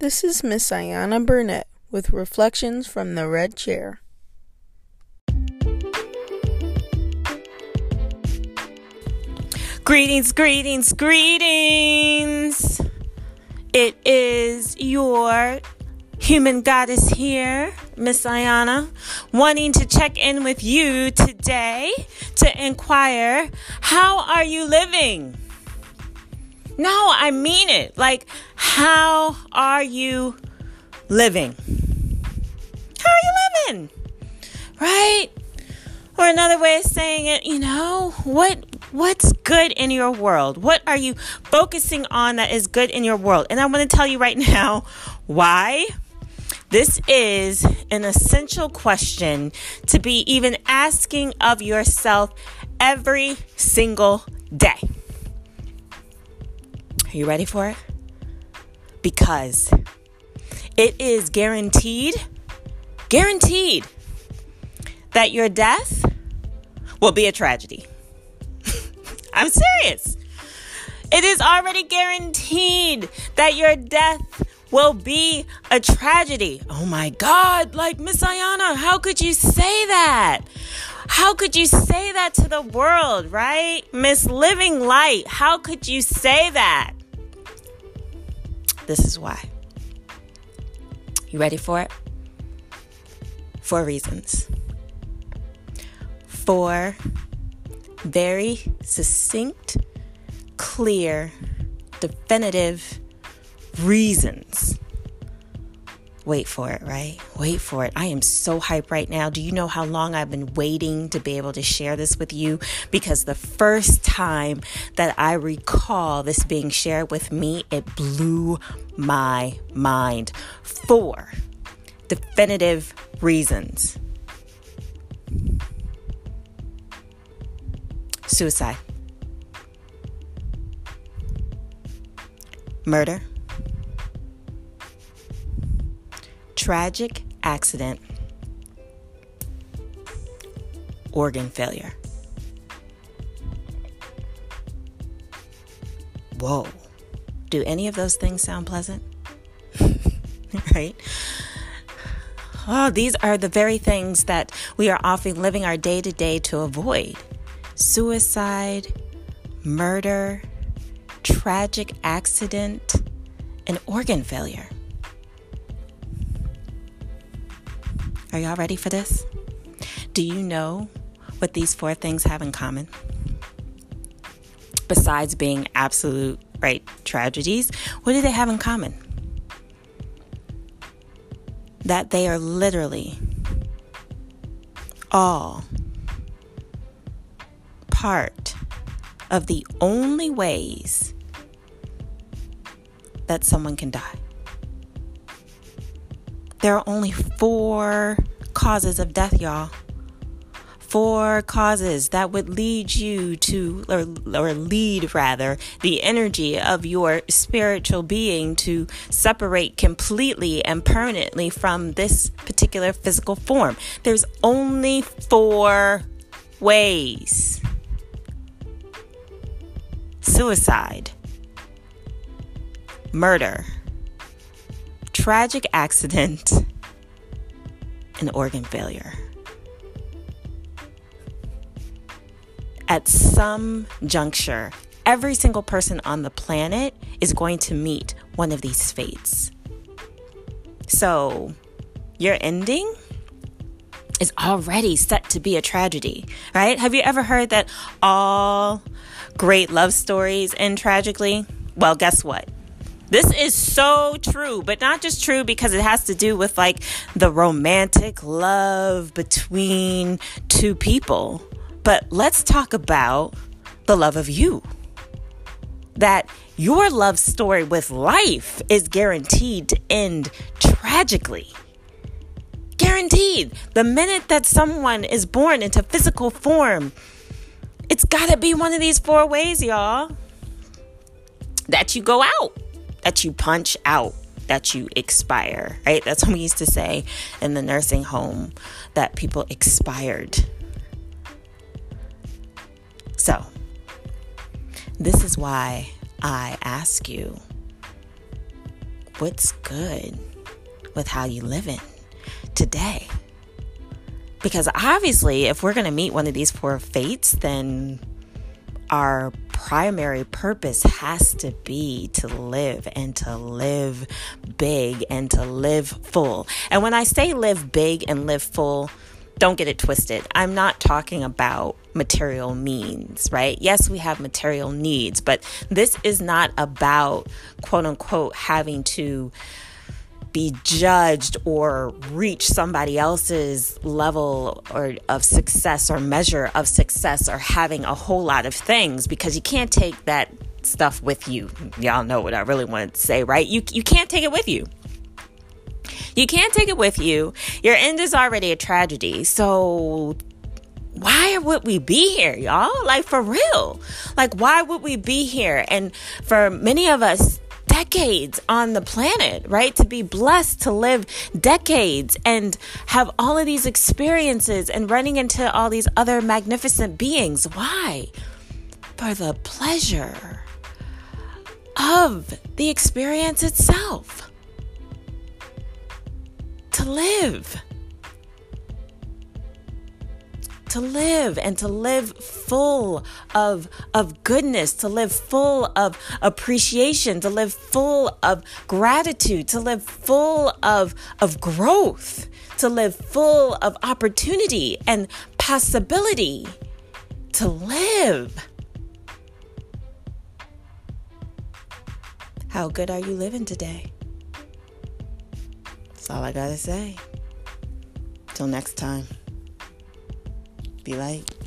This is Miss Ayana Burnett with Reflections from the Red Chair. Greetings, greetings, greetings. It is your human goddess here, Miss Ayana, wanting to check in with you today to inquire how are you living? No, I mean it. Like, how are you living? How are you living? Right? Or another way of saying it, you know, what what's good in your world? What are you focusing on that is good in your world? And I want to tell you right now why this is an essential question to be even asking of yourself every single day. Are you ready for it? Because it is guaranteed, guaranteed that your death will be a tragedy. I'm serious. It is already guaranteed that your death will be a tragedy. Oh my God, like Miss Ayana, how could you say that? How could you say that to the world, right? Miss Living Light, how could you say that? This is why. You ready for it? Four reasons. Four very succinct, clear, definitive reasons Wait for it, right? Wait for it. I am so hyped right now. Do you know how long I've been waiting to be able to share this with you? Because the first time that I recall this being shared with me, it blew my mind. Four definitive reasons suicide, murder tragic accident, organ failure. Whoa. Do any of those things sound pleasant? right? Oh, these are the very things that we are often living our day to day to avoid suicide, murder, tragic accident, and organ failure. Are y'all ready for this? Do you know what these four things have in common? Besides being absolute, right, tragedies, what do they have in common? That they are literally all part of the only ways that someone can die. There are only four causes of death, y'all. Four causes that would lead you to, or, or lead rather, the energy of your spiritual being to separate completely and permanently from this particular physical form. There's only four ways suicide, murder tragic accident, and organ failure. At some juncture, every single person on the planet is going to meet one of these fates. So, your ending is already set to be a tragedy, right? Have you ever heard that all great love stories end tragically? Well, guess what? This is so true, but not just true because it has to do with like the romantic love between two people. But let's talk about the love of you. That your love story with life is guaranteed to end tragically. Guaranteed. The minute that someone is born into physical form, it's got to be one of these four ways, y'all, that you go out that you punch out that you expire, right? That's what we used to say in the nursing home that people expired. So, this is why I ask you what's good with how you live in today. Because obviously, if we're going to meet one of these four fates, then our primary purpose has to be to live and to live big and to live full. And when I say live big and live full, don't get it twisted. I'm not talking about material means, right? Yes, we have material needs, but this is not about quote unquote having to be judged or reach somebody else's level or of success or measure of success or having a whole lot of things because you can't take that stuff with you. Y'all know what I really wanted to say, right? You you can't take it with you. You can't take it with you. Your end is already a tragedy. So why would we be here, y'all? Like for real. Like why would we be here? And for many of us decades on the planet, right? To be blessed to live decades and have all of these experiences and running into all these other magnificent beings. Why? For the pleasure of the experience itself. To live to live and to live full of, of goodness, to live full of appreciation, to live full of gratitude, to live full of, of growth, to live full of opportunity and possibility to live. How good are you living today? That's all I gotta say. Till next time. Be light.